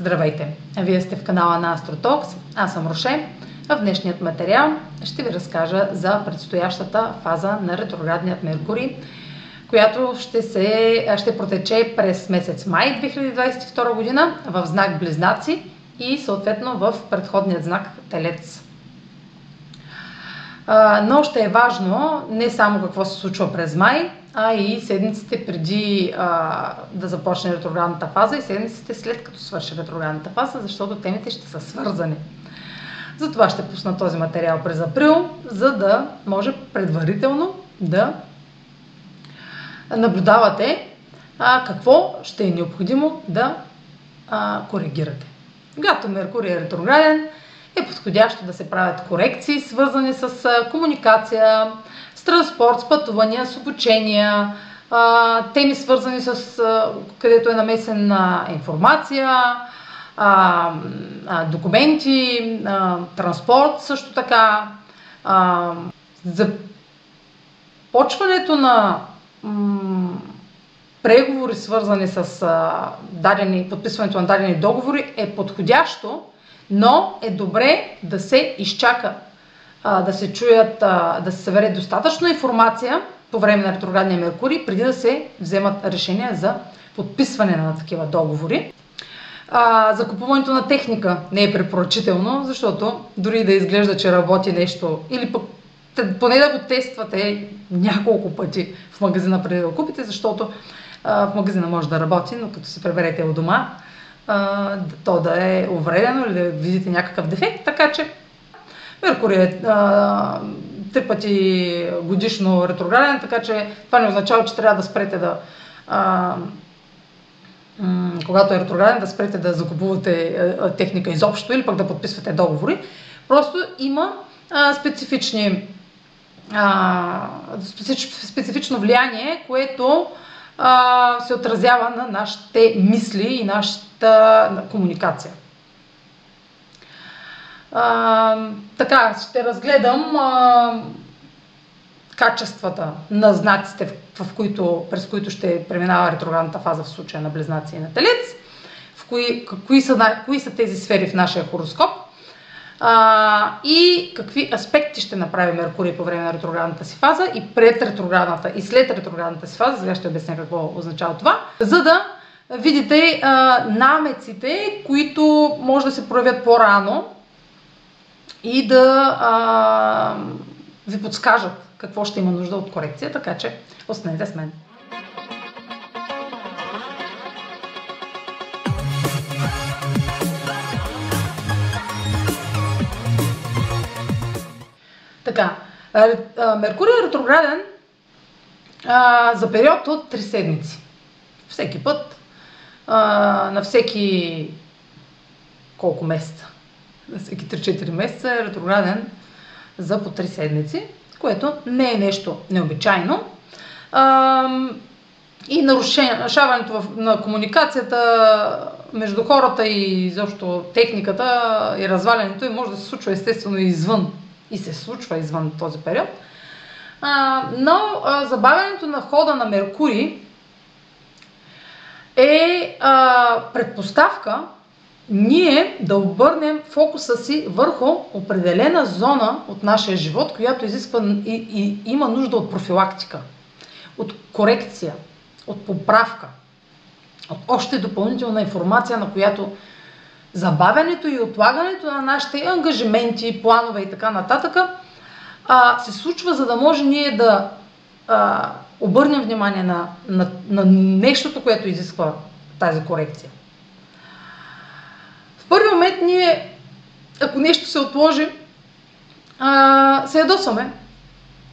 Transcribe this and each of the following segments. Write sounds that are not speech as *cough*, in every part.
Здравейте! Вие сте в канала на AstroTalks. Аз съм Роше. В днешният материал ще ви разкажа за предстоящата фаза на ретроградният Меркурий, която ще, се, ще протече през месец май 2022 година в знак Близнаци и съответно в предходният знак Телец. Но ще е важно не само какво се случва през май, а и седмиците преди а, да започне ретроградната фаза и седмиците след като свърши ретроградната фаза, защото темите ще са свързани. Затова ще пусна този материал през април, за да може предварително да наблюдавате а, какво ще е необходимо да а, коригирате. Когато Меркурий е ретрограден, е подходящо да се правят корекции, свързани с комуникация, транспорт, с пътувания, с обучения, теми свързани с където е намесена информация, документи, транспорт също така. За почването на преговори, свързани с дадени, подписването на дадени договори е подходящо, но е добре да се изчака, да се чуят, да се събере достатъчно информация по време на ретроградния Меркурий, преди да се вземат решения за подписване на такива договори. А, закупуването на техника не е препоръчително, защото дори да изглежда, че работи нещо, или пък поне да го тествате няколко пъти в магазина преди да го купите, защото а, в магазина може да работи, но като се преберете от дома, а, то да е увредено или да видите някакъв дефект, така че Меркурий е три пъти годишно ретрограден, така че това не означава, че трябва да спрете да а, когато е ретрограден, да спрете да закупувате техника изобщо или пък да подписвате договори. Просто има а, специфични а, специфично влияние, което а, се отразява на нашите мисли и нашата комуникация. А, така, ще разгледам а, качествата на знаците, в, в които, през които ще преминава ретроградната фаза в случая на Близнаци и на Телец, в кои, кои, са, кои са тези сфери в нашия хороскоп а, и какви аспекти ще направи Меркурий по време на ретроградната си фаза и пред ретроградната и след ретроградната си фаза, сега ще обясня какво означава това, за да видите а, намеците, които може да се проявят по-рано и да а, ви подскажат какво ще има нужда от корекция, така че останете с мен. Така, Меркурий е ретрограден а, за период от 3 седмици. Всеки път, а, на всеки колко месеца? На всеки 3-4 месеца е ретрограден за по 3 седмици, което не е нещо необичайно. И нарушаването на комуникацията между хората и защо техниката и развалянето и може да се случва естествено извън и се случва извън този период. Но забавянето на хода на Меркурий е предпоставка ние да обърнем фокуса си върху определена зона от нашия живот, която изисква и, и има нужда от профилактика, от корекция, от поправка, от още допълнителна информация, на която забавянето и отлагането на нашите ангажименти, планове и така нататък а, се случва, за да може ние да а, обърнем внимание на, на, на нещото, което изисква тази корекция. В първи момент ние, ако нещо се отложи, а, се ядосваме,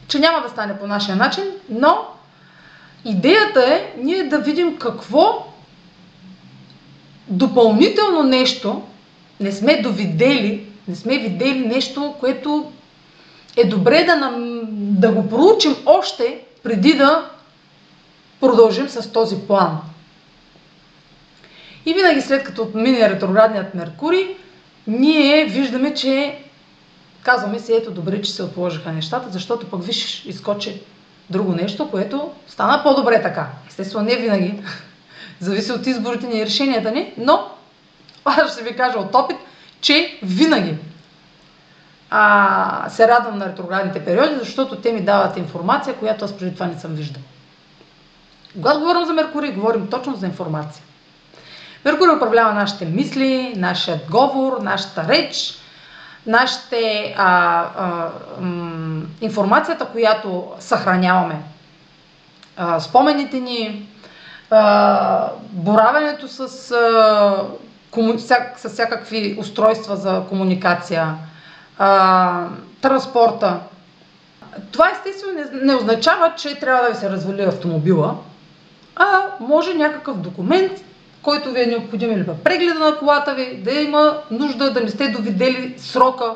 че няма да стане по нашия начин, но идеята е ние да видим какво допълнително нещо не сме довидели, не сме видели нещо, което е добре да, нам, да го проучим още преди да продължим с този план. И винаги след като мине ретроградният Меркурий, ние виждаме, че казваме си, ето добре, че се отложиха нещата, защото пък виж, изкочи друго нещо, което стана по-добре така. Естествено, не винаги. *laughs* Зависи от изборите ни и решенията ни, но аз ще ви кажа от опит, че винаги а, се радвам на ретроградните периоди, защото те ми дават информация, която аз преди това не съм виждал. Когато говорим за Меркурий, говорим точно за информация. Меркурий управлява нашите мисли, нашият говор, нашата реч, нашите, а, а, м, информацията, която съхраняваме, а, спомените ни, а, боравенето с, а, кому, ся, с всякакви устройства за комуникация, а, транспорта. Това естествено не, не означава, че трябва да ви се развали автомобила, а може някакъв документ, който ви е необходим или прегледа на колата ви, да има нужда да не сте довидели срока,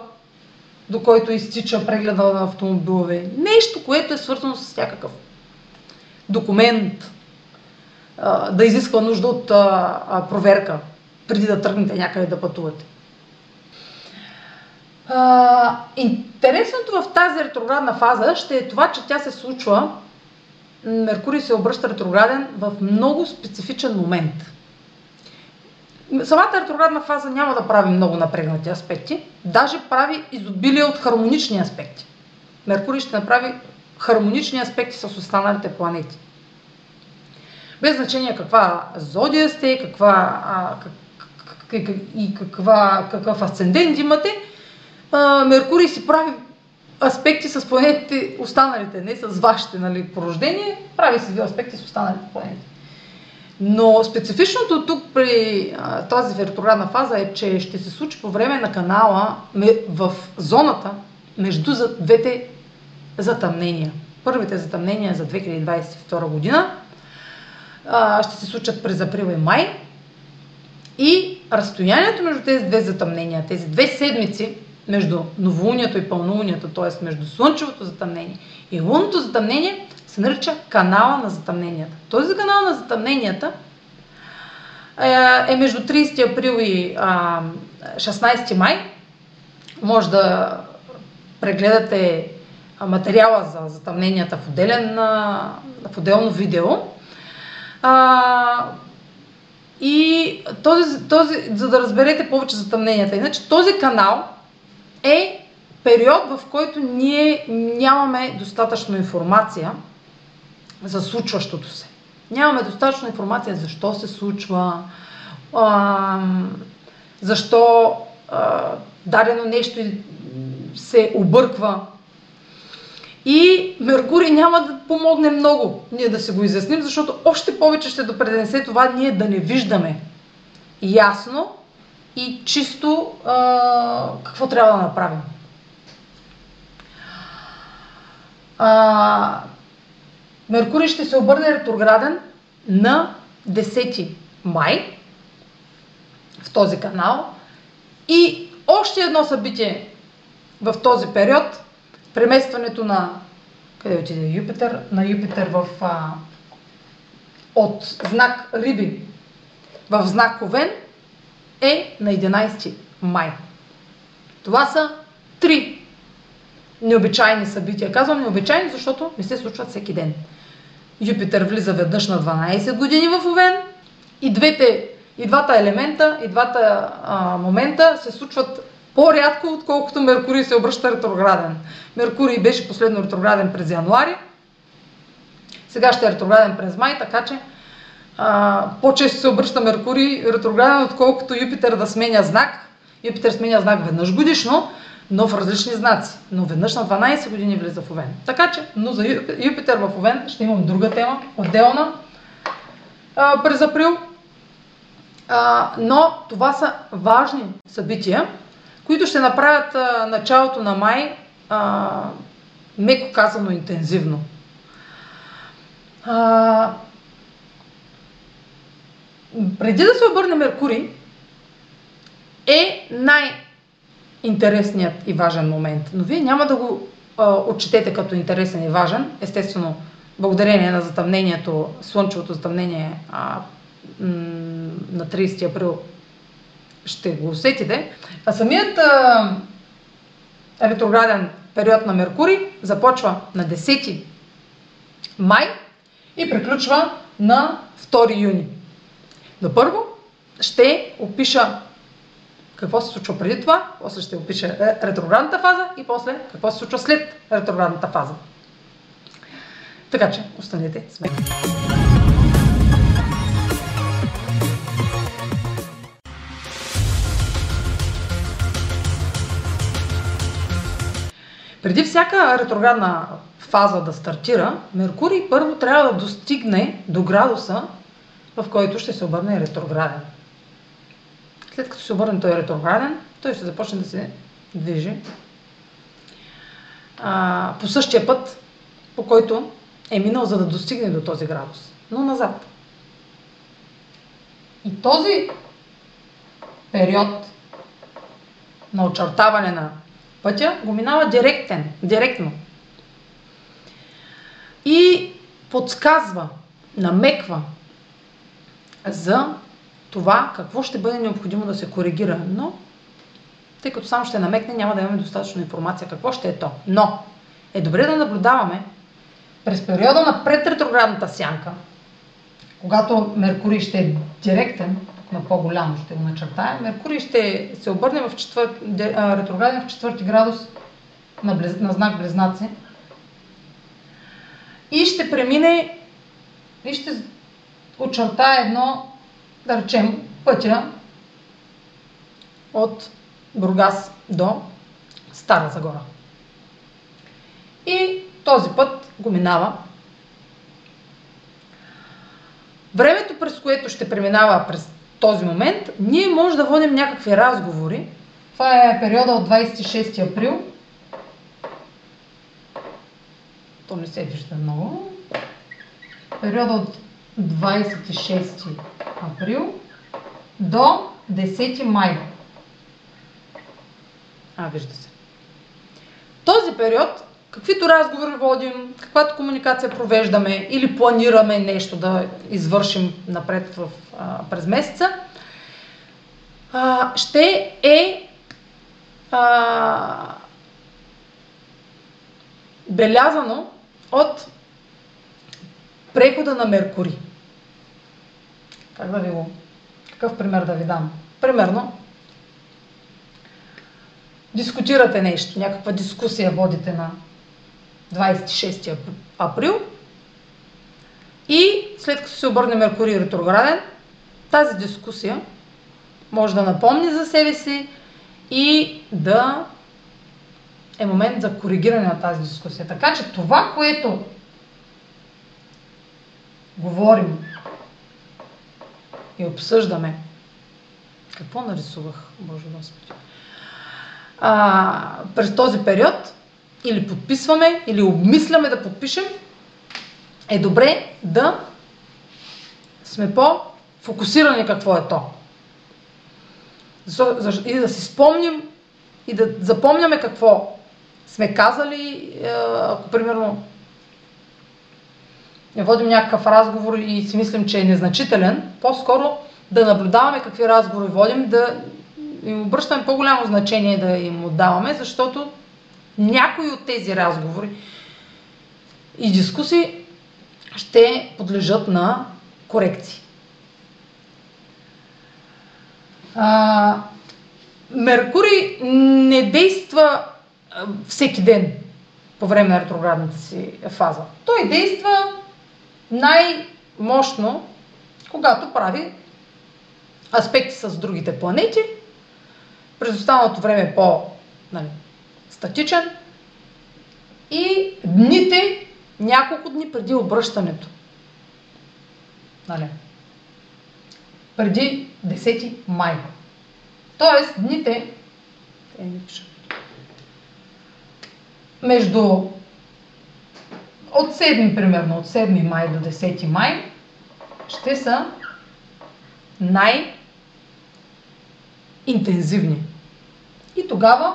до който изтича прегледа на автомобила ви. Нещо, което е свързано с някакъв документ, да изисква нужда от проверка, преди да тръгнете някъде да пътувате. интересното в тази ретроградна фаза ще е това, че тя се случва, Меркурий се обръща ретрограден в много специфичен момент – Самата ретроградна фаза няма да прави много напрегнати аспекти, даже прави изобилие от хармонични аспекти. Меркурий ще направи хармонични аспекти с останалите планети. Без значение каква зодия сте, каква, а, как, и каква, какъв асцендент имате, а, Меркурий си прави аспекти с планетите, останалите, не с вашите нали, порождения, прави си аспекти с останалите планети. Но специфичното тук при а, тази ретроградна фаза е, че ще се случи по време на канала в зоната между двете затъмнения. Първите затъмнения за 2022 година а, ще се случат през април и май. И разстоянието между тези две затъмнения, тези две седмици, между новолунието и пълнолунието, т.е. между слънчевото затъмнение и лунното затъмнение, се нарича канала на затъмненията. Този канал на затъмненията е, е между 30 април и 16 май. Може да прегледате материала за затъмненията в, отделен, в отделно видео. и този, този, за да разберете повече за тъмненията. Иначе този канал е период, в който ние нямаме достатъчно информация за случващото се. Нямаме достатъчно информация защо се случва, а, защо а, дадено нещо се обърква. И Меркурий няма да помогне много ние да се го изясним, защото още повече ще допреденесе това ние да не виждаме ясно и чисто а, какво трябва да направим. А, Меркурий ще се обърне ретрограден на 10 май в този канал. И още едно събитие в този период, преместването на къде отиде Юпитер? На Юпитер в, а, от знак Риби в знак Овен е на 11 май. Това са три необичайни събития. Казвам необичайни, защото не се случват всеки ден. Юпитер влиза веднъж на 12 години в Овен и двете, и двата елемента, и двата а, момента се случват по-рядко, отколкото Меркурий се обръща ретрограден. Меркурий беше последно ретрограден през януари, сега ще е ретрограден през май, така че а, по-често се обръща Меркурий ретрограден, отколкото Юпитер да сменя знак. Юпитер сменя знак веднъж годишно, но в различни знаци. Но веднъж на 12 години влиза в Овен. Така че, но за Юпитер в Овен ще имам друга тема, отделна, а, през април. А, но това са важни събития, които ще направят а, началото на май а, меко казано интензивно. А, преди да се обърне Меркурий, е най- интересният и важен момент. Но вие няма да го а, отчетете като интересен и важен. Естествено, благодарение на затъмнението, слънчевото затъмнение а, м- на 30 април ще го усетите. А самият а, ретрограден период на Меркурий започва на 10 май и приключва на 2 юни. Но първо ще опиша какво се случва преди това, после ще опиша ретроградната фаза и после какво се случва след ретроградната фаза. Така че, останете с мен. Преди всяка ретроградна фаза да стартира, Меркурий първо трябва да достигне до градуса, в който ще се обърне ретрограден. След като се обърне той ретрограден, той ще започне да се движи а, по същия път, по който е минал, за да достигне до този градус, но назад. И този период на очертаване на пътя го минава директен, директно. И подсказва, намеква за това какво ще бъде необходимо да се коригира. Но, тъй като само ще намекне, няма да имаме достатъчно информация какво ще е то. Но е добре да наблюдаваме през периода на предретроградната сянка, когато Меркурий ще е директен, на по-голямо ще го начертаем, Меркурий ще се обърне в четвър... ретрограден в четвърти градус на, близ... на знак Близнаци и ще премине и ще очертае едно, да речем, пътя от Бургас до Стара Загора. И този път го минава. Времето, през което ще преминава през този момент, ние може да водим някакви разговори. Това е периода от 26 април. То не се вижда много. Периода от 26 април до 10 май. А, вижда се. Този период, каквито разговори водим, каквато комуникация провеждаме или планираме нещо да извършим напред в, а, през месеца, а, ще е а, белязано от прехода на Меркурий. Как да ви го... Какъв пример да ви дам? Примерно, дискутирате нещо, някаква дискусия водите на 26 април и след като се обърне Меркурий ретрограден, тази дискусия може да напомни за себе си и да е момент за коригиране на тази дискусия. Така че това, което говорим и обсъждаме, какво нарисувах, Боже Господи, а, през този период, или подписваме, или обмисляме да подпишем, е добре да сме по-фокусирани какво е то. И да си спомним и да запомняме какво сме казали, е, ако примерно водим някакъв разговор и си мислим, че е незначителен, по-скоро да наблюдаваме какви разговори водим, да им обръщаме по-голямо значение да им отдаваме, защото някои от тези разговори и дискусии ще подлежат на корекции. А, Меркурий не действа всеки ден по време на ретроградната си фаза. Той действа най-мощно, когато прави аспекти с другите планети. През останалото време е по-статичен. Нали, и дните, няколко дни преди обръщането. Нали? Преди 10 май. Тоест, дните, между от 7, примерно, от 7 май до 10 май, ще са най-интензивни. И тогава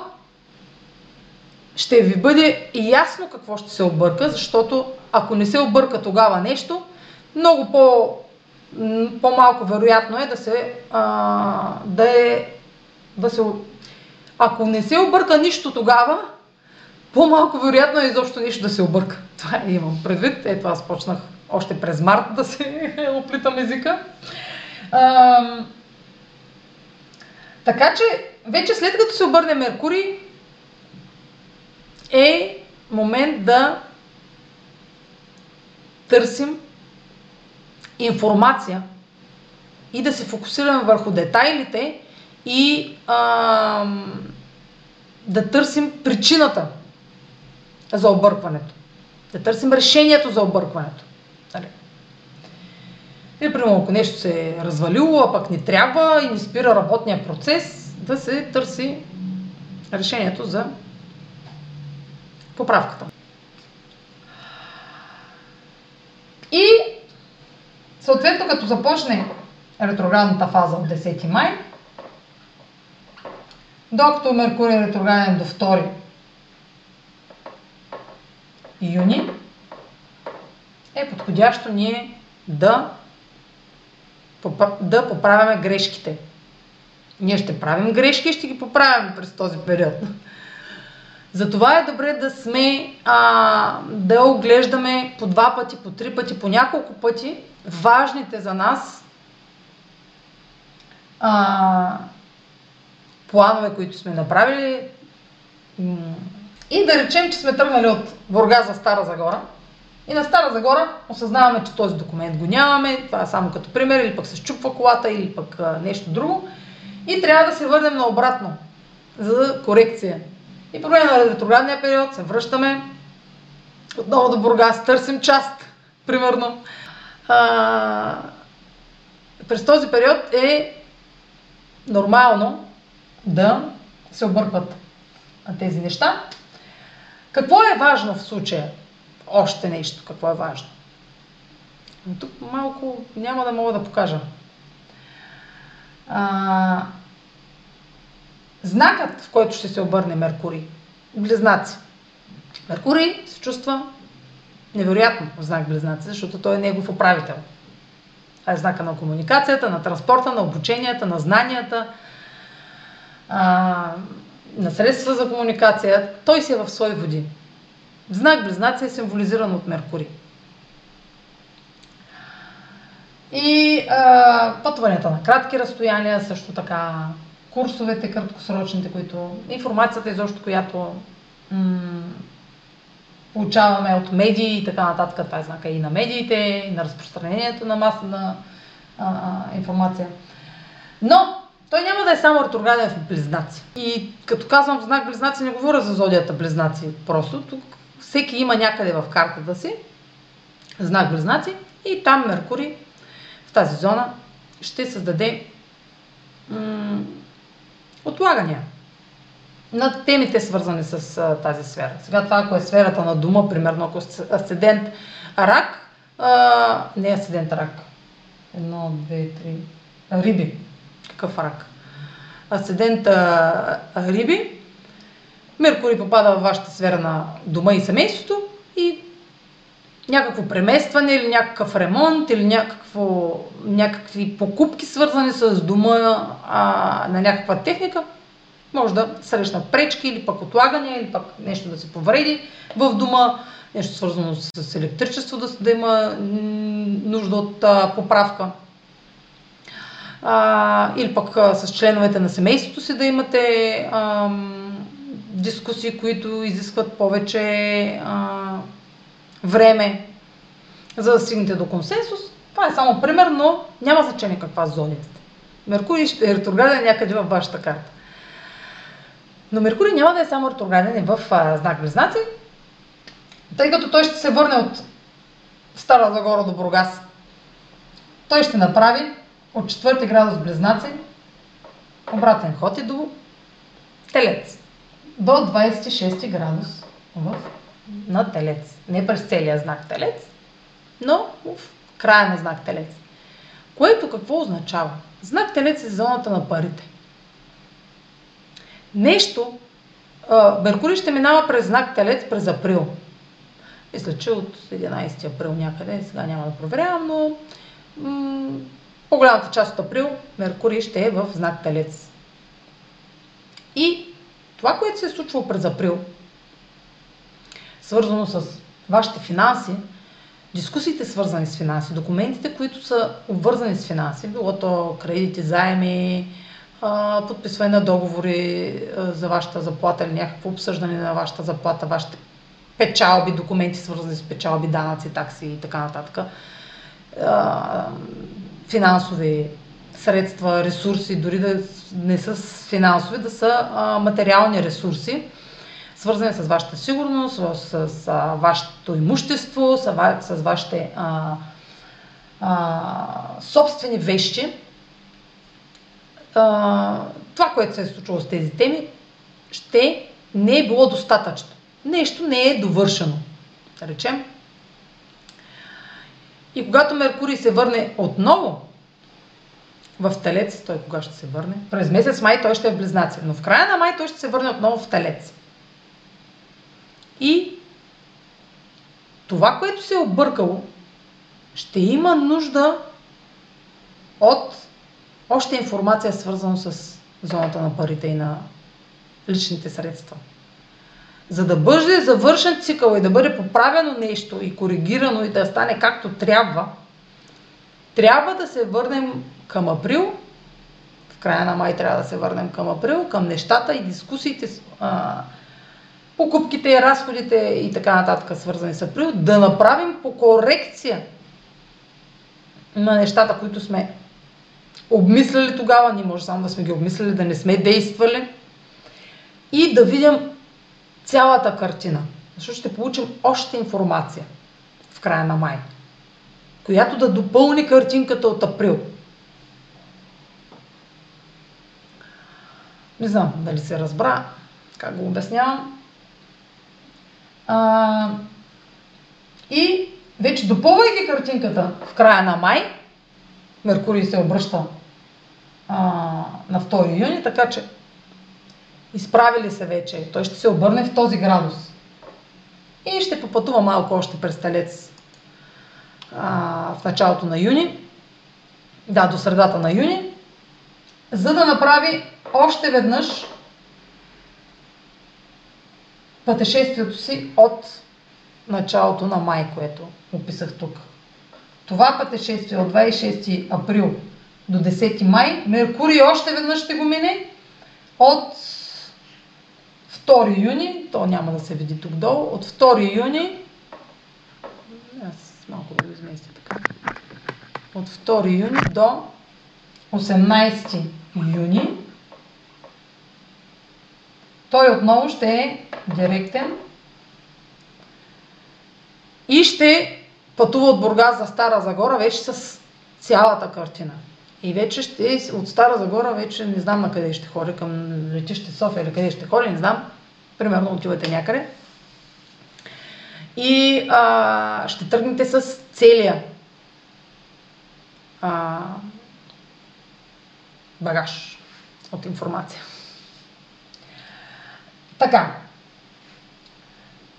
ще ви бъде ясно какво ще се обърка, защото ако не се обърка тогава нещо, много по, по-малко вероятно е да се, а, да е, да се, ако не се обърка нищо тогава, по-малко вероятно е изобщо нещо да се обърка. Това е, имам предвид. Ето аз почнах още през март да се *laughs* оплитам езика. А, така че вече след като се обърне Меркурий, е момент да търсим информация и да се фокусираме върху детайлите и а, да търсим причината за объркването. Да търсим решението за объркването. Нали? Или, примерно, ако нещо се е развалило, а пък не трябва и не спира работния процес, да се търси решението за поправката. И съответно, като започне ретроградната фаза от 10 май, докато Меркурий е ретрограден до 2 юни, е подходящо ние да, да поправяме грешките. Ние ще правим грешки и ще ги поправяме през този период. Затова е добре да сме, а, да оглеждаме по два пъти, по три пъти, по няколко пъти важните за нас а, планове, които сме направили. И да речем, че сме тръгнали от Бургас за Стара Загора. И на Стара Загора осъзнаваме, че този документ го нямаме. Това е само като пример, или пък се щупва колата, или пък а, нещо друго. И трябва да се върнем наобратно за корекция. И по време на ретроградния период се връщаме отново до Бургас, търсим част, примерно. А, през този период е нормално да се объркват тези неща. Какво е важно в случая? Още нещо, какво е важно. Тук малко няма да мога да покажа. А, знакът, в който ще се обърне Меркурий, близнаци. Меркурий се чувства невероятно в знак близнаци, защото той е негов управител. Това е знака на комуникацията, на транспорта, на обученията, на знанията, а, на средства за комуникация. Той си е в свои води. Знак Близнаци е символизиран от Меркурий. И а, пътванията на кратки разстояния, също така курсовете краткосрочните, които информацията изобщо, която м- получаваме от медии и така нататък, това е знака и на медиите, и на разпространението на маса на а, информация. Но той няма да е само ретрограден в близнаци. И като казвам знак близнаци, не говоря за зодията близнаци. Просто тук всеки има някъде в картата си знак близнаци и там Меркурий в тази зона ще създаде м- отлагания на темите свързани с а, тази сфера. Сега това, ако е сферата на дума, примерно ако асцендент рак, а, не асцендент рак, едно, две, три, риби, какъв рак? Асцендент риби, Меркурий попада в вашата сфера на дома и семейството и някакво преместване или някакъв ремонт или някакво, някакви покупки свързани с дома а, на някаква техника, може да срещнат пречки или пък отлагания или пък нещо да се повреди в дома, нещо свързано с електричество да, да има нужда от а, поправка а, или пък а, с членовете на семейството си да имате а, дискусии, които изискват повече а, време, за да стигнете до консенсус. Това е само пример, но няма значение каква зония сте. Меркурий ще е ретрограден някъде във вашата карта. Но Меркурий няма да е само ретрограден в а, знак Близнаци, тъй като той ще се върне от Стара Загора до Бургас. Той ще направи от 4 градус Близнаци, обратен ход и до Телец. До 26 градус в, на Телец. Не през целия знак Телец, но в края на знак Телец. Което какво означава? Знак Телец е зоната на парите. Нещо, Меркурий ще минава през знак Телец през април. Мисля, че от 11 април някъде, сега няма да проверявам, но по-голямата част от април Меркурий ще е в знак Телец. И това, което се е случвало през април, свързано с вашите финанси, дискусиите свързани с финанси, документите, които са обвързани с финанси, било то кредити, заеми, подписване на договори за вашата заплата или някакво обсъждане на вашата заплата, вашите печалби, документи свързани с печалби, данъци, такси и така нататък. Финансови средства, ресурси, дори да не са финансови, да са а, материални ресурси, свързани с вашата сигурност, с, с а, вашето имущество, с, с вашите а, а, собствени вещи. А, това, което се е случило с тези теми, ще не е било достатъчно. Нещо не е довършено, да речем. И когато Меркурий се върне отново в Телец, той кога ще се върне? През месец май той ще е в Близнаци, но в края на май той ще се върне отново в Телец. И това, което се е объркало, ще има нужда от още информация, свързана с зоната на парите и на личните средства. За да бъде завършен цикъл и да бъде поправено нещо и коригирано и да стане както трябва, трябва да се върнем към април. В края на май трябва да се върнем към април, към нещата и дискусиите, а, покупките, разходите и така нататък, свързани с април, да направим по корекция на нещата, които сме обмисляли тогава. Ние може само да сме ги обмисляли, да не сме действали. И да видим цялата картина. Защото ще получим още информация в края на май, която да допълни картинката от април. Не знам дали се разбра, как го обяснявам. А, и вече допълвайки картинката в края на май, Меркурий се обръща а, на 2 юни, така че изправили се вече. Той ще се обърне в този градус. И ще попътува малко още през Телец а, в началото на юни. Да, до средата на юни. За да направи още веднъж пътешествието си от началото на май, което описах тук. Това пътешествие от 26 април до 10 май, Меркурий още веднъж ще го мине от 2 юни, то няма да се види тук долу, от 2 юни, аз малко да го изместя така, от 2 юни до 18 юни, той отново ще е директен и ще пътува от Бургас за Стара Загора вече с цялата картина. И вече ще, от Стара Загора вече не знам на къде ще ходи, към летище София или къде ще ходи, не знам. Примерно отивате някъде. И а, ще тръгнете с целия а, багаж от информация. Така.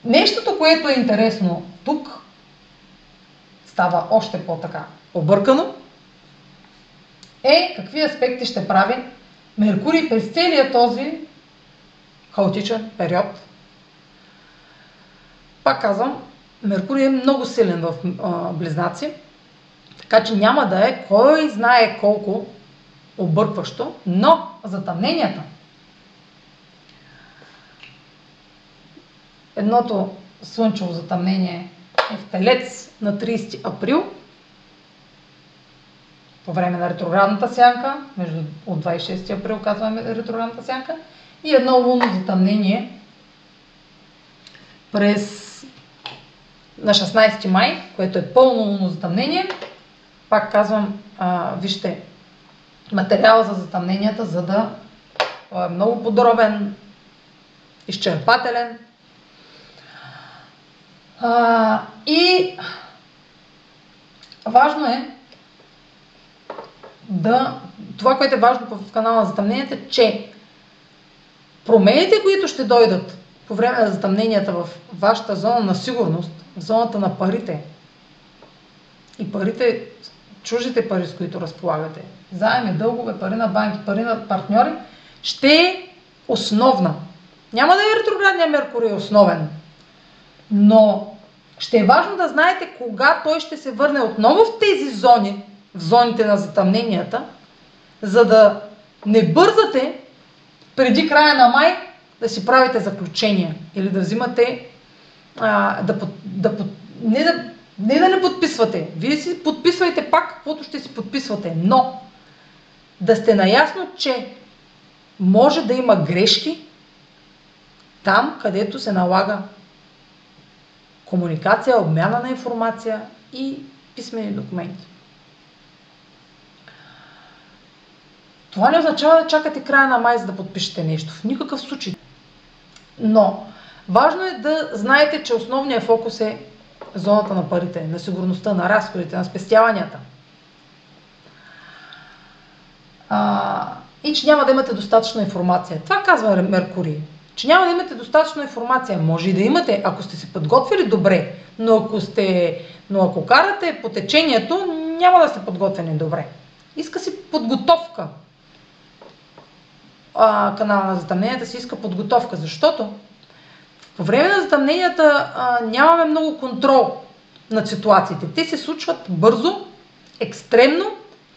Нещото, което е интересно тук, става още по-така объркано, е какви аспекти ще прави Меркурий през целия този хаотичен период. Пак казвам, Меркурий е много силен в а, Близнаци, така че няма да е кой знае колко объркващо, но затъмненията – Едното слънчево затъмнение е в Телец на 30 април, по време на ретроградната сянка, между, от 26 април казваме ретроградната сянка, и едно лунно затъмнение през на 16 май, което е пълно лунно затъмнение. Пак казвам, а, вижте материала за затъмненията, за да е много подробен, изчерпателен, а, и важно е да. Това, което е важно в канала за затъмненията, че промените, които ще дойдат по време на затъмненията в вашата зона на сигурност, в зоната на парите и парите, чужите пари, с които разполагате, заеми, дългове, пари на банки, пари на партньори, ще е основна. Няма да е ретроградния Меркурий основен, но ще е важно да знаете кога той ще се върне отново в тези зони, в зоните на затъмненията, за да не бързате преди края на май да си правите заключения или да взимате, а, да, да, не, да, не да не подписвате. Вие си подписвайте пак, каквото ще си подписвате, но да сте наясно, че може да има грешки там, където се налага комуникация, обмяна на информация и писмени документи. Това не означава да чакате края на май, за да подпишете нещо. В никакъв случай. Но важно е да знаете, че основният фокус е зоната на парите, на сигурността, на разходите, на спестяванията. А, и че няма да имате достатъчно информация. Това казва Меркурий. Че няма да имате достатъчно информация. Може и да имате, ако сте се подготвили добре, но ако, сте, но ако карате по течението, няма да сте подготвени добре. Иска си подготовка канала на затъмненията си иска подготовка, защото по време на затъмненията а, нямаме много контрол над ситуациите. Те се случват бързо, екстремно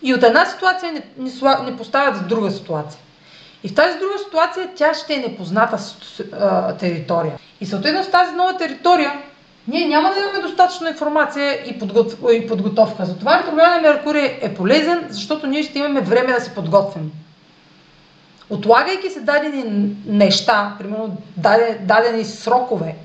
и от една ситуация не, не, не поставят в друга ситуация. И в тази друга ситуация тя ще е непозната а, територия. И съответно в тази нова територия ние няма да имаме достатъчно информация и, подготов... и подготовка. Затова ретрограден Меркурий е полезен, защото ние ще имаме време да се подготвим отлагайки се дадени неща, примерно дадени срокове,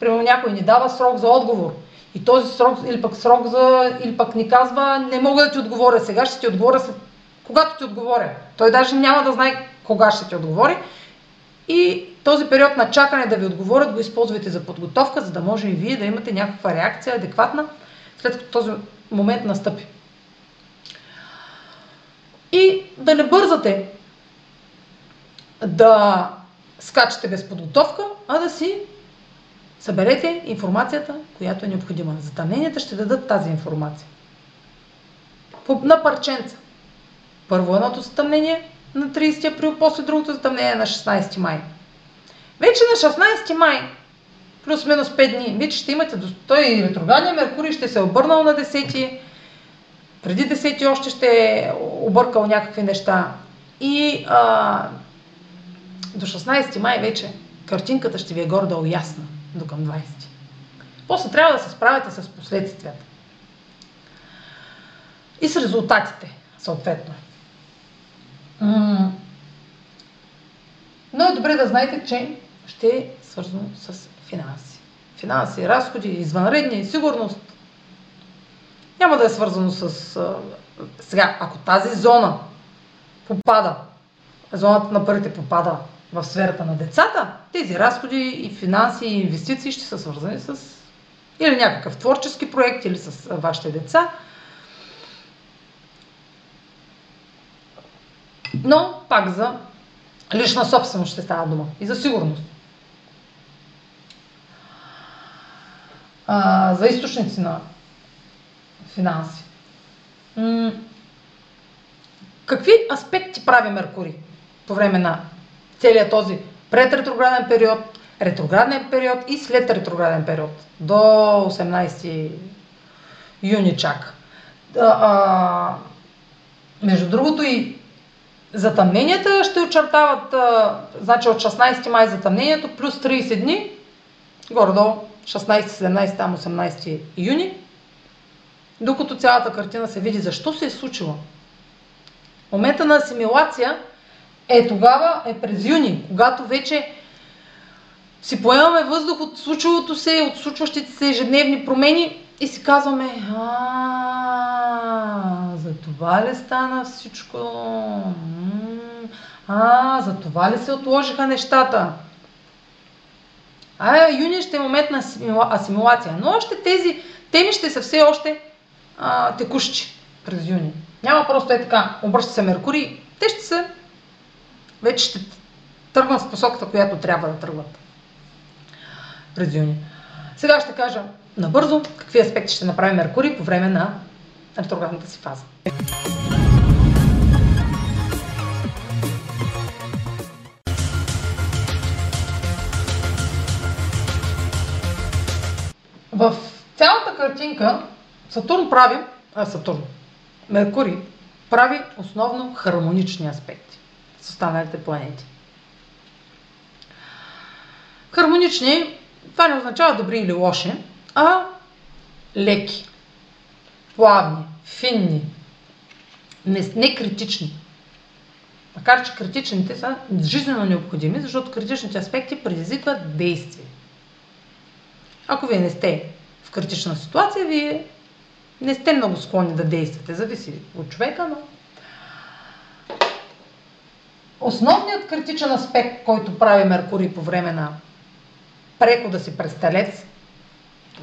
примерно някой ни дава срок за отговор и този срок или пък срок за, или пък ни казва не мога да ти отговоря сега, ще ти отговоря след, когато ти отговоря. Той даже няма да знае кога ще ти отговори. И този период на чакане да ви отговорят го използвайте за подготовка, за да може и вие да имате някаква реакция адекватна, след като този момент настъпи. И да не бързате да скачате без подготовка, а да си съберете информацията, която е необходима. Затъмненията ще дадат тази информация. На парченца. Първо едното затъмнение на 30 април, после другото затъмнение на 16 май. Вече на 16 май, плюс-минус 5 дни, вече ще имате до... Той ретроградния Меркурий ще се е обърнал на 10 преди 10 още ще е объркал някакви неща. И а, до 16 май вече картинката ще ви е гордо ясна до към 20. После трябва да се справите с последствията. И с резултатите, съответно. Но е добре да знаете, че ще е свързано с финанси. Финанси, разходи, извънредни, сигурност. Няма да е свързано с... Сега, ако тази зона попада, зоната на парите попада в сферата на децата, тези разходи и финанси и инвестиции ще са свързани с или някакъв творчески проект, или с вашите деца. Но пак за лична собственост ще става дума и за сигурност. А, за източници на финанси. М- какви аспекти прави Меркурий по време на целият този предретрограден период, ретрограден период и след ретрограден период до 18 юни чак. А, а, между другото и затъмненията ще очертават, а, значи от 16 май затъмнението плюс 30 дни, горе-долу 16, 17, там 18 юни, докато цялата картина се види защо се е случило. Момента на асимилация – е, тогава е през юни, когато вече си поемаме въздух от случилото се, от случващите се ежедневни промени и си казваме, а, за това ли стана всичко? А, за това ли се отложиха нещата? А, юни ще е момент на асимилация. Но още тези теми ще са все още а, текущи през юни. Няма просто е така, обръща се Меркурий. Те ще са вече ще тръгнат в посоката, която трябва да тръгват през юни. Сега ще кажа набързо какви аспекти ще направи Меркурий по време на ретроградната си фаза. В цялата картинка Сатурн прави, а Сатурн, Меркурий прави основно хармонични аспекти. С останалите планети. Хармонични, това не означава добри или лоши, а леки, плавни, финни, не, не. Макар, че критичните са жизненно необходими, защото критичните аспекти предизвикват действие. Ако вие не сте в критична ситуация, вие не сте много склонни да действате. Зависи от човека, но... Основният критичен аспект, който прави Меркурий по време на прехода си през Телец,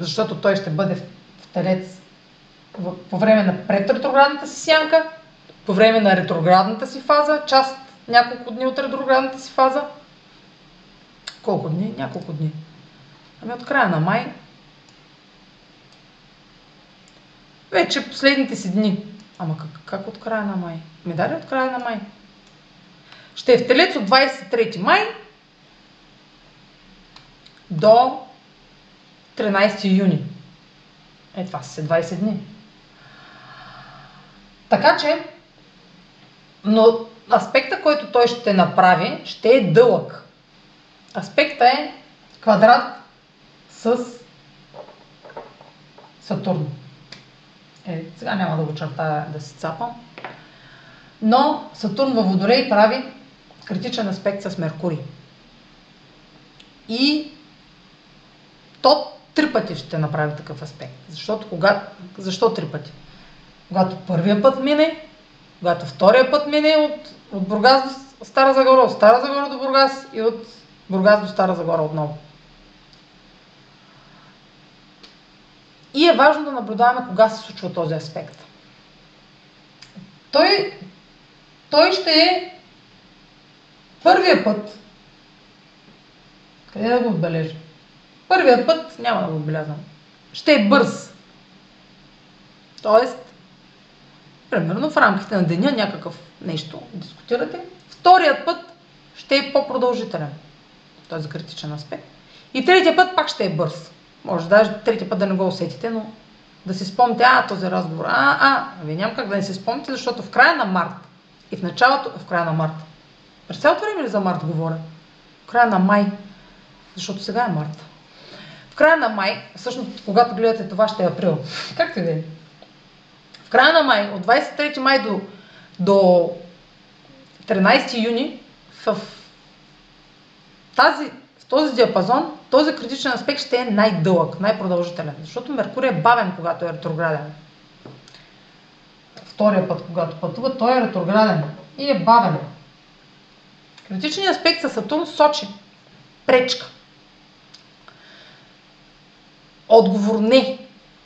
защото той ще бъде в Телец по време на предретроградната си сянка, по време на ретроградната си фаза, част, няколко дни от ретроградната си фаза. Колко дни? Няколко дни. Ами от края на май. Вече последните си дни. Ама как, как от края на май? Ми дали от края на май? Ще е в Телец от 23 май до 13 юни. Е, това са 20 дни. Така че, но аспекта, който той ще направи, ще е дълъг. Аспекта е квадрат с Сатурн. Е, сега няма да го чертая да си цапам. Но Сатурн във Водолей прави критичен аспект с Меркурий. И то три пъти ще направи такъв аспект. Защото кога... Защо три пъти? Когато първия път мине, когато втория път мине от, от Бургас до Стара Загора, от Стара Загора до Бургас и от Бургас до Стара Загора отново. И е важно да наблюдаваме кога се случва този аспект. Той, той ще е първия път. Къде да го отбележа? Първият път няма да го отбелязвам. Ще е бърз. Тоест, примерно в рамките на деня някакъв нещо дискутирате. Вторият път ще е по-продължителен. Този критичен аспект. И третия път пак ще е бърз. Може даже третия път да не го усетите, но да си спомните, а, този разговор, а, а, вие няма как да не си спомните, защото в края на март и в началото, в края на март, през цялото време ли за март говоря? В края на май, защото сега е март. В края на май, всъщност когато гледате това ще е април, както и да е. В края на май, от 23 май до, до 13 юни, в тази този диапазон, този критичен аспект ще е най-дълъг, най-продължителен, защото Меркурий е бавен, когато е ретрограден. Втория път, когато пътува, той е ретрограден и е бавен. Критичният аспект със Сатурн сочи пречка. Отговор не,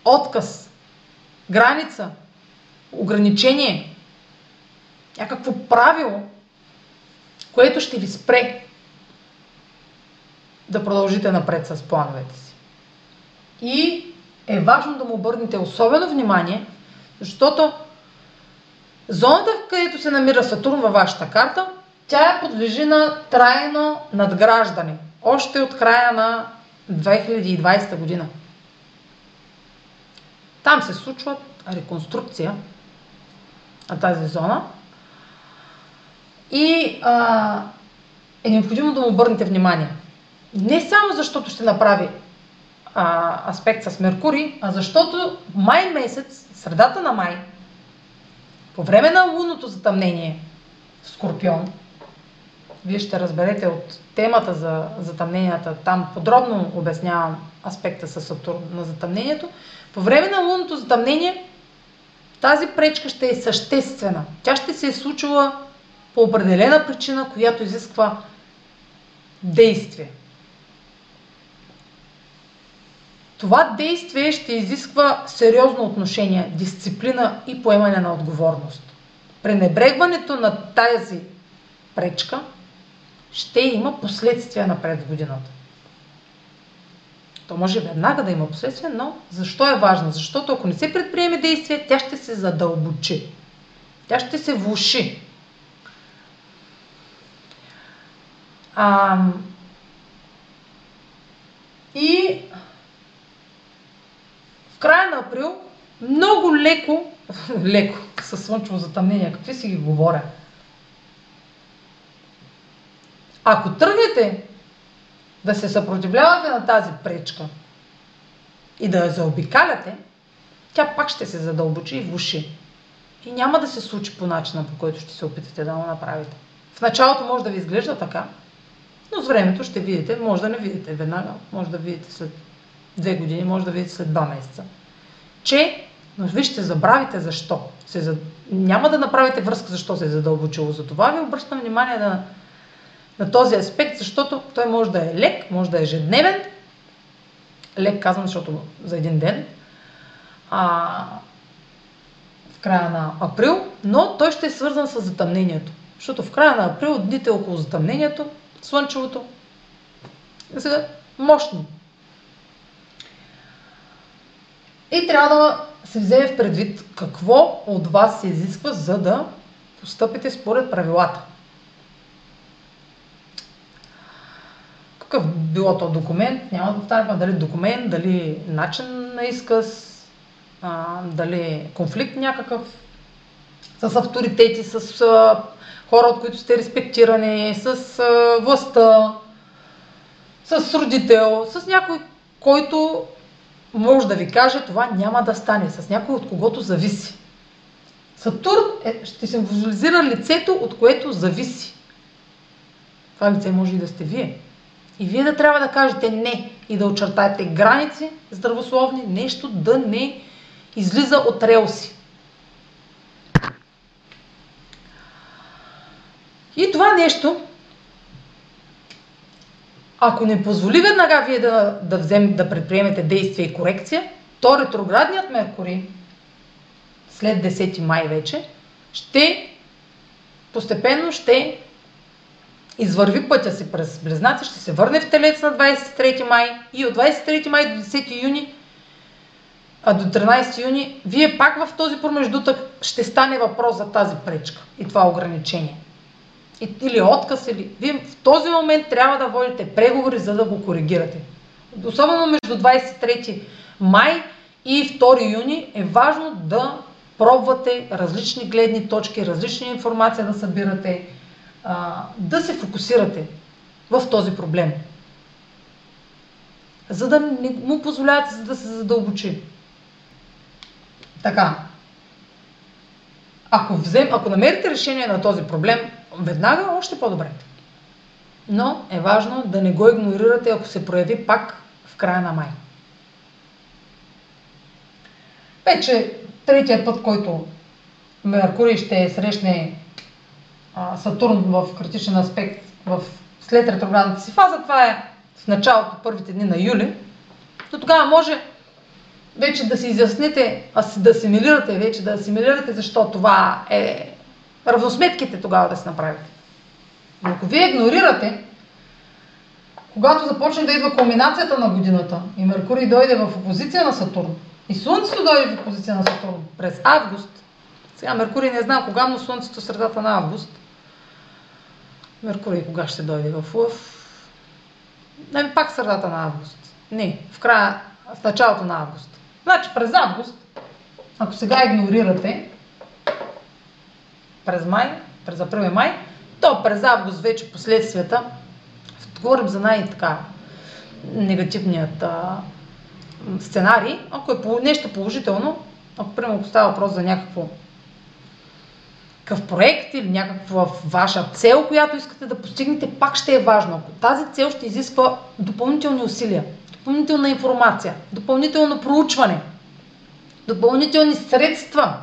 отказ, граница, ограничение, някакво правило, което ще ви спре да продължите напред с плановете си. И е важно да му обърнете особено внимание, защото зоната, в където се намира Сатурн във вашата карта, тя е подлежи на трайно надграждане. Още от края на 2020 година. Там се случва реконструкция на тази зона и а, е необходимо да му обърнете внимание. Не само защото ще направи а, аспект с Меркурий, а защото май месец, средата на май, по време на лунното затъмнение в Скорпион, вие ще разберете от темата за затъмненията, там подробно обяснявам аспекта с Сатурн на затъмнението. По време на лунното затъмнение тази пречка ще е съществена. Тя ще се е случила по определена причина, която изисква действие. Това действие ще изисква сериозно отношение, дисциплина и поемане на отговорност. Пренебрегването на тази пречка ще има последствия напред в годината. То може веднага да има последствия, но защо е важно? Защото ако не се предприеме действие, тя ще се задълбочи. Тя ще се влуши. А, и в края на април много леко, *laughs* леко, със слънчево затъмнение, какви си ги говоря, Ако тръгнете да се съпротивлявате на тази пречка и да я заобикаляте, тя пак ще се задълбочи и влуши. И няма да се случи по начина, по който ще се опитате да го направите. В началото може да ви изглежда така, но с времето ще видите, може да не видите веднага, може да видите след две години, може да видите след два месеца, че, но вие забравите защо. Се, няма да направите връзка защо се е задълбочило. За това ви обръщам внимание на, на този аспект, защото той може да е лек, може да е ежедневен. Лек казвам, защото за един ден. А, в края на април, но той ще е свързан с затъмнението. Защото в края на април, дните около затъмнението, слънчевото, са мощни. И трябва да се вземе в предвид какво от вас се изисква, за да постъпите според правилата. Какъв било то документ, няма да повтарям, дали документ, дали начин на изказ, а, дали конфликт някакъв с авторитети, с а, хора, от които сте респектирани, с а, властта, с родител, с някой, който може да ви каже, това няма да стане, с някой, от когото зависи. Сатурн е, ще символизира лицето, от което зависи. Това лице може и да сте вие. И вие да трябва да кажете не и да очертаете граници здравословни, нещо да не излиза от релси. И това нещо, ако не позволи веднага вие да, да, взем, да предприемете действие и корекция, то ретроградният Меркурий след 10 май вече ще постепенно ще извърви пътя си през Близнаци, ще се върне в Телец на 23 май и от 23 май до 10 юни а до 13 юни, вие пак в този промеждутък ще стане въпрос за тази пречка и това ограничение. Или отказ, или... Вие в този момент трябва да водите преговори, за да го коригирате. Особено между 23 май и 2 юни е важно да пробвате различни гледни точки, различни информации да събирате, да се фокусирате в този проблем. За да не му позволявате да се задълбочи. Така. Ако, взем, ако намерите решение на този проблем, веднага още по-добре. Но е важно да не го игнорирате, ако се прояви пак в края на май. Вече третият път, който Меркурий ще срещне а, Сатурн в критичен аспект в след ретроградната си фаза, това е в началото, първите дни на юли, то тогава може вече да си изясните, да асимилирате вече, да асимилирате защо това е равносметките тогава да си направите. Но ако вие игнорирате, когато започне да идва кулминацията на годината и Меркурий дойде в опозиция на Сатурн и Слънцето дойде в опозиция на Сатурн през август, сега Меркурий не знам кога, но Слънцето средата на август, Меркурий кога ще дойде в Лъв? Не, пак средата на август. Не, в края, в началото на август. Значи през август, ако сега игнорирате, през май, през април и май, то през август вече последствията, говорим за най-така негативният а, сценарий, ако е по, нещо положително, ако примерно става въпрос за някакво какъв проект или някаква ваша цел, която искате да постигнете, пак ще е важно. Тази цел ще изисква допълнителни усилия допълнителна информация, допълнително проучване, допълнителни средства.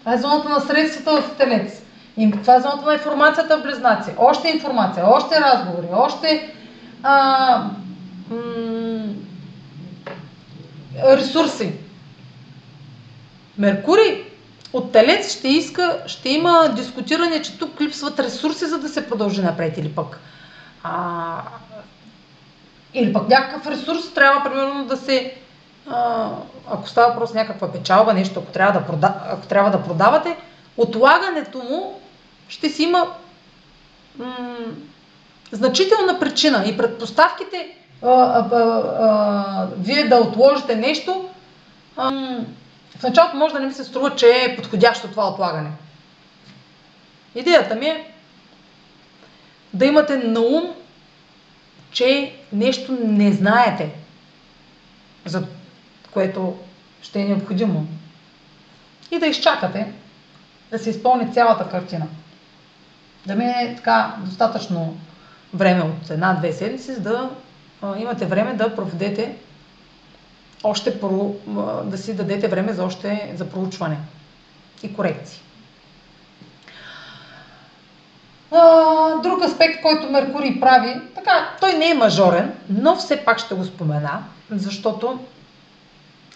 Това е зоната на средствата в Телец. И това е зоната на информацията в Близнаци. Още информация, още разговори, още а, м- ресурси. Меркурий от Телец ще иска, ще има дискутиране, че тук липсват ресурси, за да се продължи напред или пък а, или пък някакъв ресурс трябва, примерно, да се. А, ако става въпрос някаква печалба, нещо, ако трябва, да прода, ако трябва да продавате, отлагането му ще си има м- значителна причина и предпоставките а, а, а, а, вие да отложите нещо, а, в началото може да не ми се струва, че е подходящо това отлагане. Идеята ми е да имате на ум, че нещо не знаете, за което ще е необходимо. И да изчакате да се изпълни цялата картина. Да мине така достатъчно време от една-две седмици, за да а, имате време да проведете още про, да си дадете време за още за проучване и корекции. Друг аспект, който Меркурий прави, така, той не е мажорен, но все пак ще го спомена, защото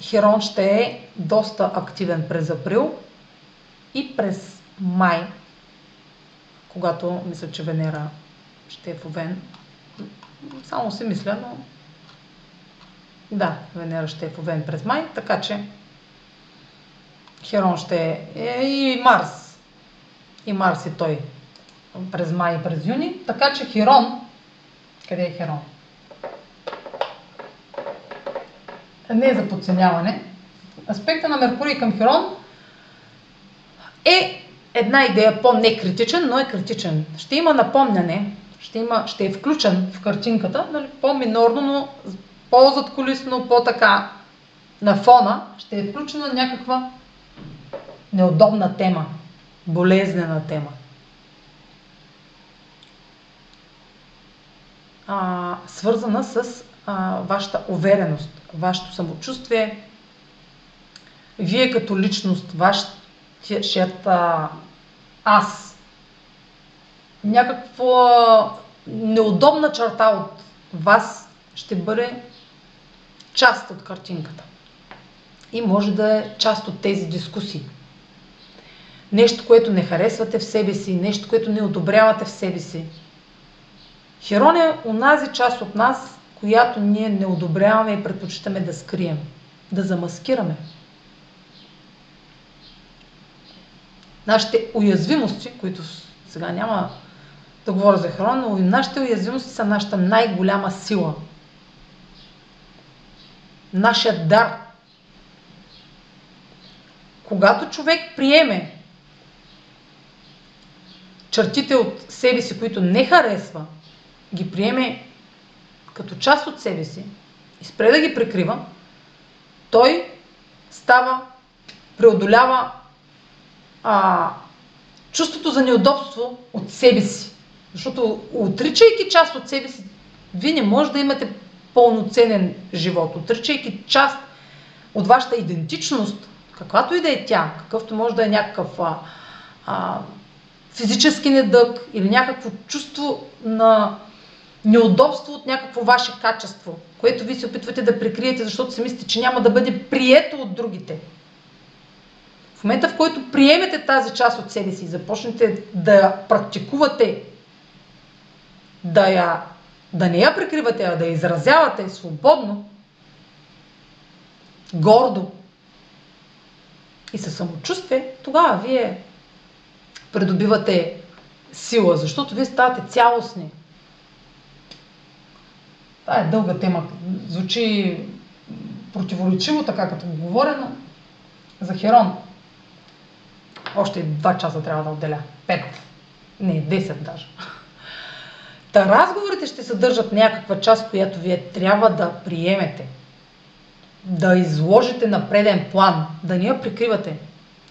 Херон ще е доста активен през април и през май, когато мисля, че Венера ще е в Овен. Само си мисля, но да, Венера ще е в Овен през май, така че Херон ще е, е и Марс. И Марс и той през май и през юни. Така че Херон, къде е Херон? Не е за подценяване. Аспекта на Меркурий към Херон е една идея по-некритичен, но е критичен. Ще има напомняне, ще, има, ще е включен в картинката, нали, по-минорно, но по-задколисно, по-така на фона, ще е включена някаква неудобна тема, болезнена тема. А, свързана с а, вашата увереност, вашето самочувствие, вие като личност, вашият аз, някаква неудобна черта от вас ще бъде част от картинката. И може да е част от тези дискусии. Нещо, което не харесвате в себе си, нещо, което не одобрявате в себе си. Херон е онази част от нас, която ние не одобряваме и предпочитаме да скрием, да замаскираме. Нашите уязвимости, които сега няма да говоря за Херон, но нашите уязвимости са нашата най-голяма сила. Нашия дар. Когато човек приеме чертите от себе си, които не харесва, ги приеме като част от себе си и спре да ги прикрива, той става, преодолява а, чувството за неудобство от себе си. Защото отричайки част от себе си, вие не може да имате пълноценен живот. Отричайки част от вашата идентичност, каквато и да е тя, какъвто може да е някакъв а, а, физически недък или някакво чувство на неудобство от някакво ваше качество, което ви се опитвате да прикриете, защото си мислите, че няма да бъде прието от другите. В момента, в който приемете тази част от себе си и започнете да я практикувате, да, я, да не я прикривате, а да я изразявате свободно, гордо и със самочувствие, тогава вие придобивате сила, защото вие ставате цялостни. Това е дълга тема. Звучи противоречиво, така като го говоря, но за Херон още два часа трябва да отделя. Пет. Не, 10 даже. Та разговорите ще съдържат някаква част, която вие трябва да приемете. Да изложите на преден план. Да не я прикривате.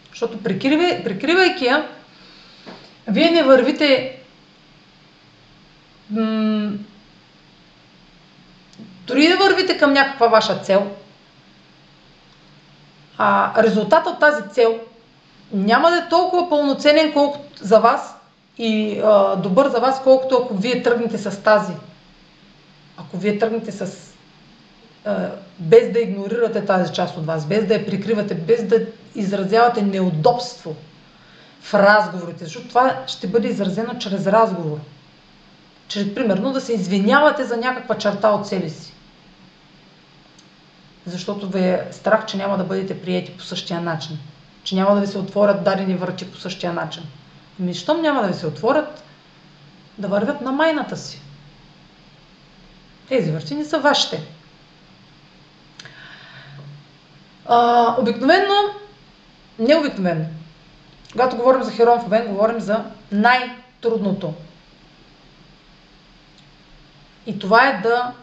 Защото прикривай, прикривайки я, вие не вървите м- дори да вървите към някаква ваша цел, а резултата от тази цел няма да е толкова пълноценен колкото за вас и а, добър за вас, колкото ако вие тръгнете с тази. Ако вие тръгнете с а, без да игнорирате тази част от вас, без да я прикривате, без да изразявате неудобство в разговорите, защото това ще бъде изразено чрез разговор. Чрез, примерно, да се извинявате за някаква черта от себе си. Защото ви е страх, че няма да бъдете приети по същия начин че няма да ви се отворят дадени врати по същия начин. Ами, щом няма да ви се отворят, да вървят на майната си. Тези не са вашите. А, обикновено, не когато говорим за Херон в Овен, говорим за най-трудното. И това е да.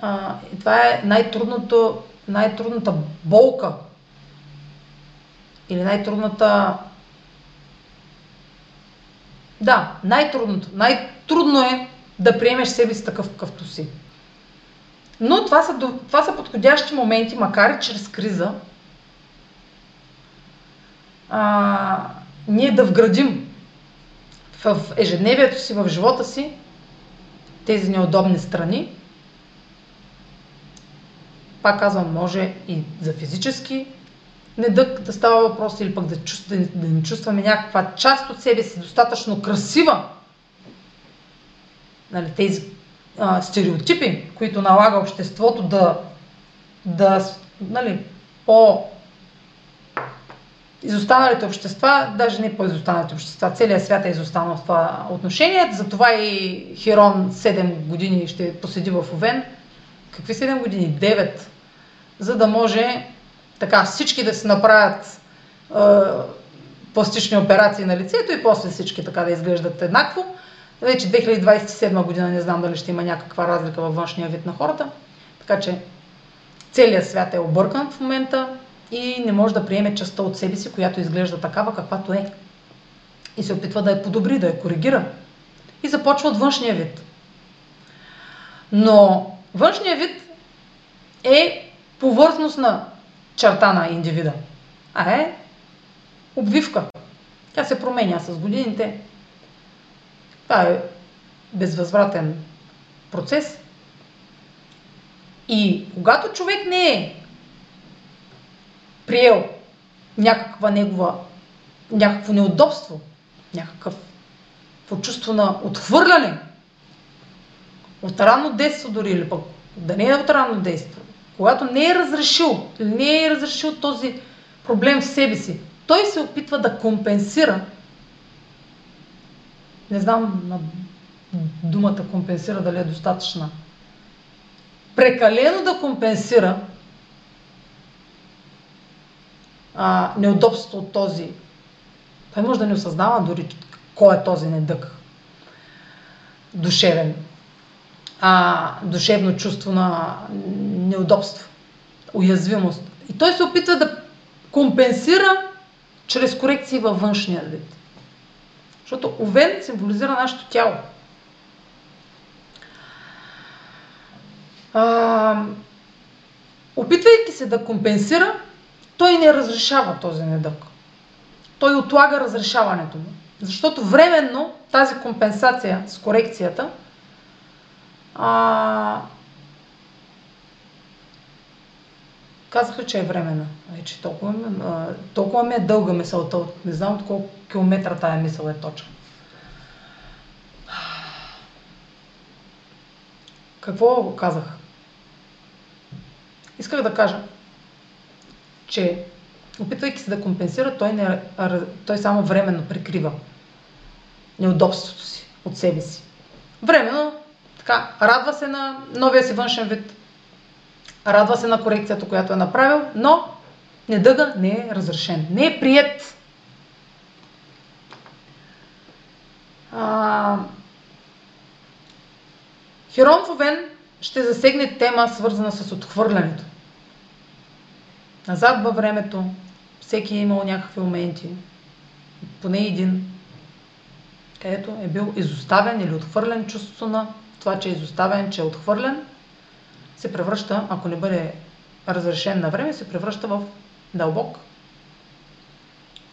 А, и това е най-трудното, най-трудната болка. Или най-трудната. Да, най-трудното. Най-трудно е да приемеш себе си такъв какъвто си. Но това са, това са подходящи моменти, макар и чрез криза, а, ние да вградим в ежедневието си, в живота си, тези неудобни страни. Пак казвам, може и за физически недък да става въпрос или пък да, чувств, да, да не чувстваме някаква част от себе си достатъчно красива. Нали, тези а, стереотипи, които налага обществото да, да нали, по изостаналите общества, даже не по-изостаналите общества, целият свят е изостанал в това отношение. Затова и Херон 7 години ще поседи в Овен. Какви 7 години? 9. За да може така всички да се направят е, пластични операции на лицето и после всички така да изглеждат еднакво. Вече 2027 година не знам дали ще има някаква разлика във външния вид на хората. Така че целият свят е объркан в момента и не може да приеме частта от себе си, която изглежда такава, каквато е. И се опитва да я подобри, да я коригира. И започва от външния вид. Но външния вид е повърхностна черта на индивида. А е обвивка. Тя се променя с годините. Това е безвъзвратен процес. И когато човек не е приел някаква негова, някакво неудобство, някакъв чувство на отхвърляне от ранно детство дори или пък да не е от ранно детство, когато не е разрешил, не е разрешил този проблем в себе си, той се опитва да компенсира. Не знам на думата компенсира дали е достатъчна. Прекалено да компенсира а, неудобство от този. Той може да не осъзнава дори кой е този недък. Душевен. А, душевно чувство на неудобство, уязвимост. И той се опитва да компенсира чрез корекции във външния вид. Защото овен символизира нашето тяло. А, опитвайки се да компенсира, той не разрешава този недък. Той отлага разрешаването му. Защото временно тази компенсация с корекцията а, казаха, че е времена. Вече толкова, а, толкова ми е дълга мисълта. Не знам от колко километра тая мисъл е точна. Какво казах? Исках да кажа, че опитвайки се да компенсира, той, не, той само временно прикрива неудобството си от себе си. Временно, така, радва се на новия си външен вид, радва се на корекцията, която е направил, но недъга не е разрешен, не е прият. А... Херон Фовен ще засегне тема, свързана с отхвърлянето назад във времето, всеки е имал някакви моменти, поне един, където е бил изоставен или отхвърлен чувството на това, че е изоставен, че е отхвърлен, се превръща, ако не бъде разрешен на време, се превръща в дълбок,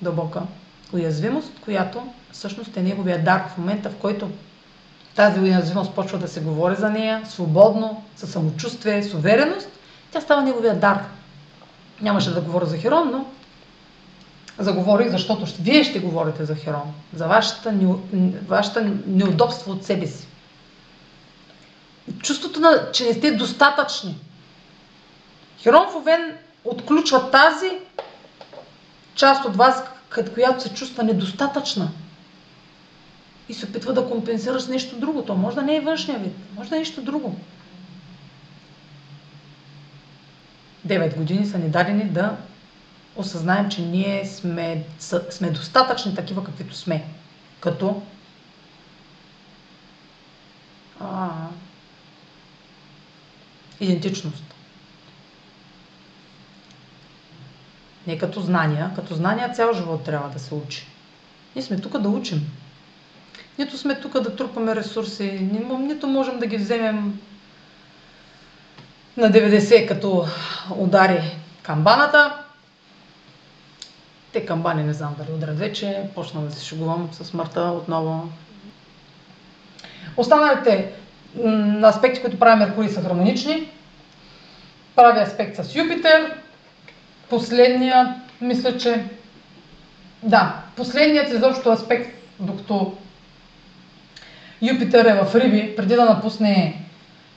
дълбока уязвимост, която всъщност е неговия дар в момента, в който тази уязвимост почва да се говори за нея, свободно, със самочувствие, с увереност, тя става неговия дар. Нямаше да говоря за Херон, но заговорих, защото вие ще говорите за Херон, за вашата, вашата неудобство от себе си. Чувството, на, че не сте достатъчни. Херон в Овен отключва тази част от вас, която се чувства недостатъчна. И се опитва да компенсира с нещо друго. То може да не е външния вид, може да е нещо друго. 9 години са ни дадени да осъзнаем, че ние сме, сме достатъчни такива, каквито сме. Като идентичност. Не като знания. Като знания цял живот трябва да се учи. Ние сме тук да учим. Нито сме тук да трупаме ресурси, нито можем да ги вземем на 90 като удари камбаната. Те камбани не знам дали ударят вече, почна да се шегувам с смъртта отново. Останалите аспекти, които прави Меркурий са хармонични. Прави аспект с Юпитер. Последният, мисля, че... Да, последният изобщо аспект, докато Юпитер е в Риби, преди да напусне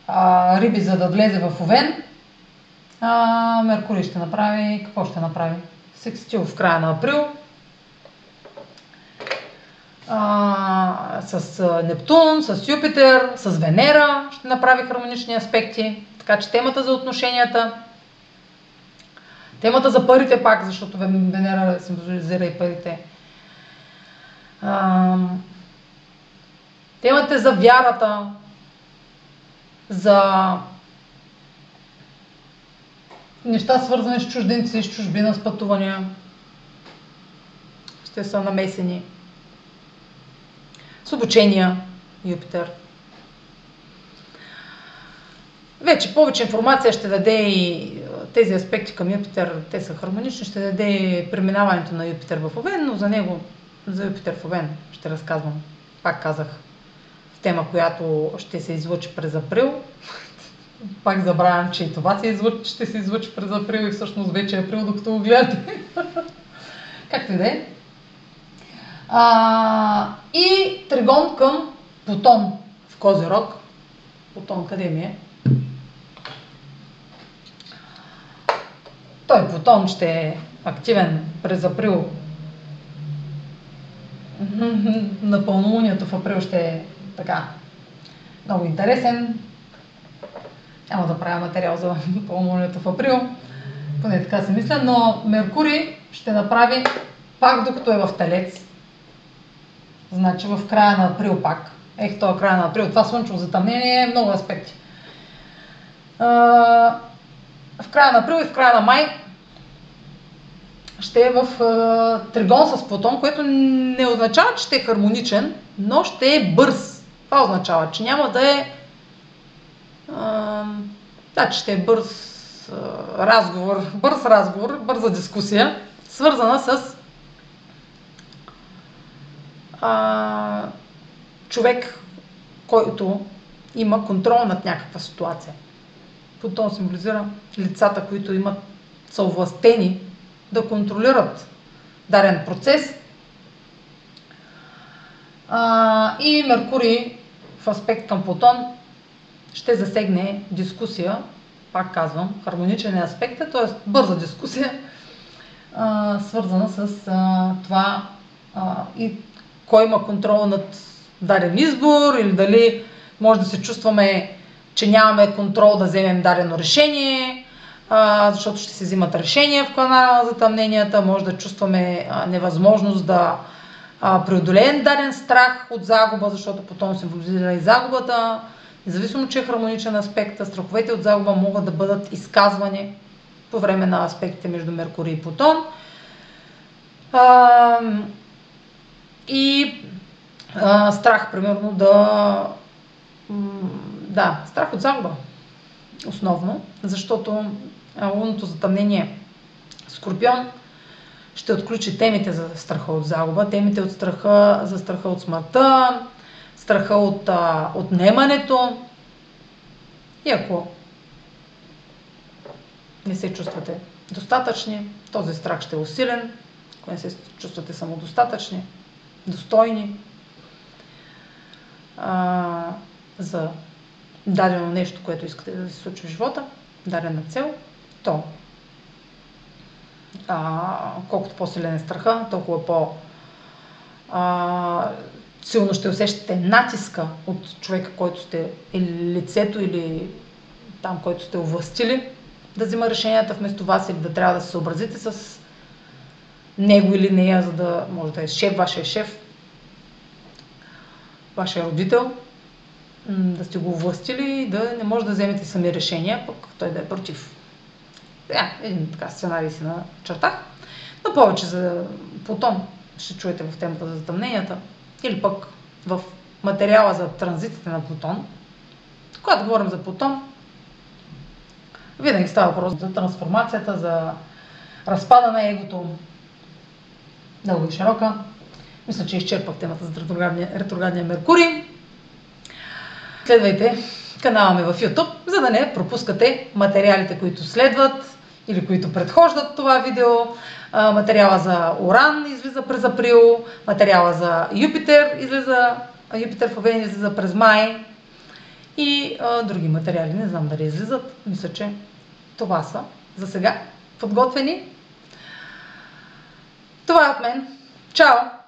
а, Риби, за да влезе в Овен, а, Меркурий ще направи... Какво ще направи? Секстил в края на април. А, с Нептун, с Юпитер, с Венера ще направи хармонични аспекти. Така че темата за отношенията, темата за парите пак, защото Венера символизира и парите. А, темата е за вярата, за неща свързани с чужденци, с чужбина, с пътувания. Ще са намесени. С обучения, Юпитер. Вече повече информация ще даде и тези аспекти към Юпитер, те са хармонични, ще даде преминаването на Юпитер в Овен, но за него, за Юпитер в Овен ще разказвам. Пак казах, в тема, която ще се излучи през април. *laughs* Пак забравям, че и това се излучи, ще се излучи през април и всъщност вече е април, докато го гледате. *laughs* Както и да е. И тригон към Плутон в Козирог. Плутон къде ми е? Той Плутон ще е активен през април. *laughs* На пълнолунието в април ще е така много интересен. Няма да правя материал за *laughs* пълнолунието в април, поне така си мисля, но Меркурий ще направи пак докато е в Телец. Значи в края на април пак. Ех, това края на април. Това слънчево затъмнение е много аспекти. в края на април и в края на май ще е в тригон с Плутон, което не означава, че ще е хармоничен, но ще е бърз. Това означава, че няма да е да, че ще е бърз разговор, бърз разговор, бърза дискусия, свързана с а, човек, който има контрол над някаква ситуация. Плутон символизира лицата, които имат са овластени да контролират дарен процес. А, и Меркурий в аспект към Плутон ще засегне дискусия, пак казвам, хармоничен е аспект, т.е. бърза дискусия, а, свързана с а, това а, и кой има контрол над даден избор или дали може да се чувстваме, че нямаме контрол да вземем дадено решение, а, защото ще се взимат решения в канала на затъмненията, може да чувстваме а, невъзможност да а, преодолеем даден страх от загуба, защото потом символизира и загубата. Независимо, че е хармоничен аспект, страховете от загуба могат да бъдат изказвани по време на аспектите между Меркурий и Плутон. И а, страх, примерно, да. Да, страх от загуба. Основно, защото лунното затъмнение Скорпион ще отключи темите за страха от загуба, темите от страха, за страха от смъртта, страха от а, отнемането. И ако не се чувствате достатъчни, този страх ще е усилен. Ако не се чувствате самодостатъчни, достойни а, за дадено нещо, което искате да се случи в живота, дадена цел, то а, колкото по-силен е страха, толкова по- а, силно ще усещате натиска от човека, който сте, или лицето, или там, който сте овластили, да взима решенията вместо вас или да трябва да се съобразите с него или нея, за да може да е шеф, вашия шеф, вашия родител. да сте го властили и да не може да вземете сами решения, пък той да е против. Да, един така сценарий си на чертах. Но повече за Плутон ще чуете в темата за затъмненията или пък в материала за транзитите на Плутон. Когато говорим за Плутон, винаги става въпрос за трансформацията, за разпада на егото, дълго и широка. Мисля, че изчерпах темата за ретроградния, ретроградния Меркурий. Следвайте канала ми в YouTube, за да не пропускате материалите, които следват или които предхождат това видео. Материала за Оран излиза през април, материала за Юпитер излиза, Юпитер в Овен излиза през май и а, други материали. Не знам дали излизат. Мисля, че това са за сега подготвени. Това е от мен. Чао!